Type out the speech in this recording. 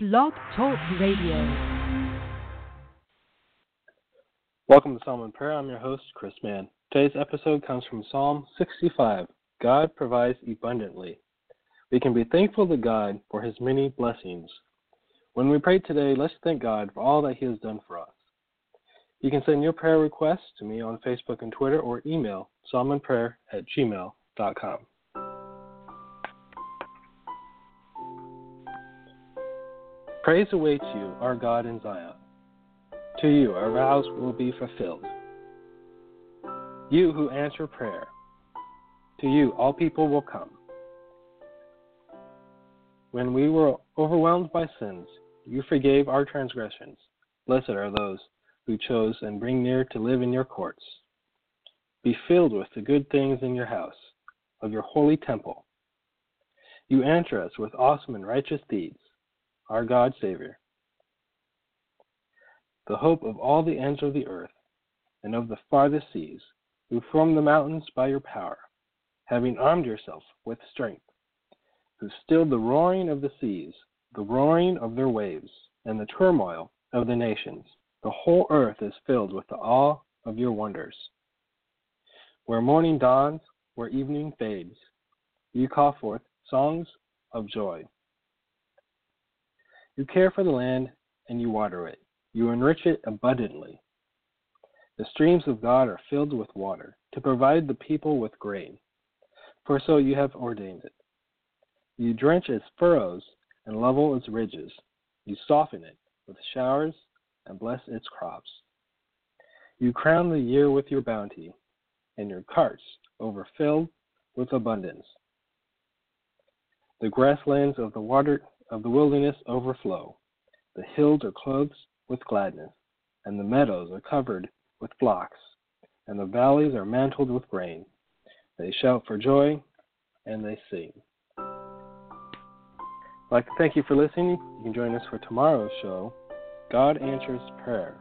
Blog Talk Radio. Welcome to Psalm and Prayer. I'm your host, Chris Mann. Today's episode comes from Psalm 65. God provides abundantly. We can be thankful to God for his many blessings. When we pray today, let's thank God for all that he has done for us. You can send your prayer requests to me on Facebook and Twitter or email psalmandprayer at gmail.com. Praise awaits you, our God in Zion. To you, our vows will be fulfilled. You who answer prayer, to you all people will come. When we were overwhelmed by sins, you forgave our transgressions. Blessed are those who chose and bring near to live in your courts. Be filled with the good things in your house, of your holy temple. You answer us with awesome and righteous deeds our God Savior, the hope of all the ends of the earth and of the farthest seas, who formed the mountains by your power, having armed yourself with strength, who stilled the roaring of the seas, the roaring of their waves, and the turmoil of the nations. The whole earth is filled with the awe of your wonders. Where morning dawns, where evening fades, you call forth songs of joy. You care for the land and you water it. You enrich it abundantly. The streams of God are filled with water to provide the people with grain, for so you have ordained it. You drench its furrows and level its ridges. You soften it with showers and bless its crops. You crown the year with your bounty, and your carts overfilled with abundance. The grasslands of the water of the wilderness overflow. The hills are clothed with gladness, and the meadows are covered with flocks, and the valleys are mantled with grain. They shout for joy, and they sing. I'd like to thank you for listening. You can join us for tomorrow's show, God Answers Prayer.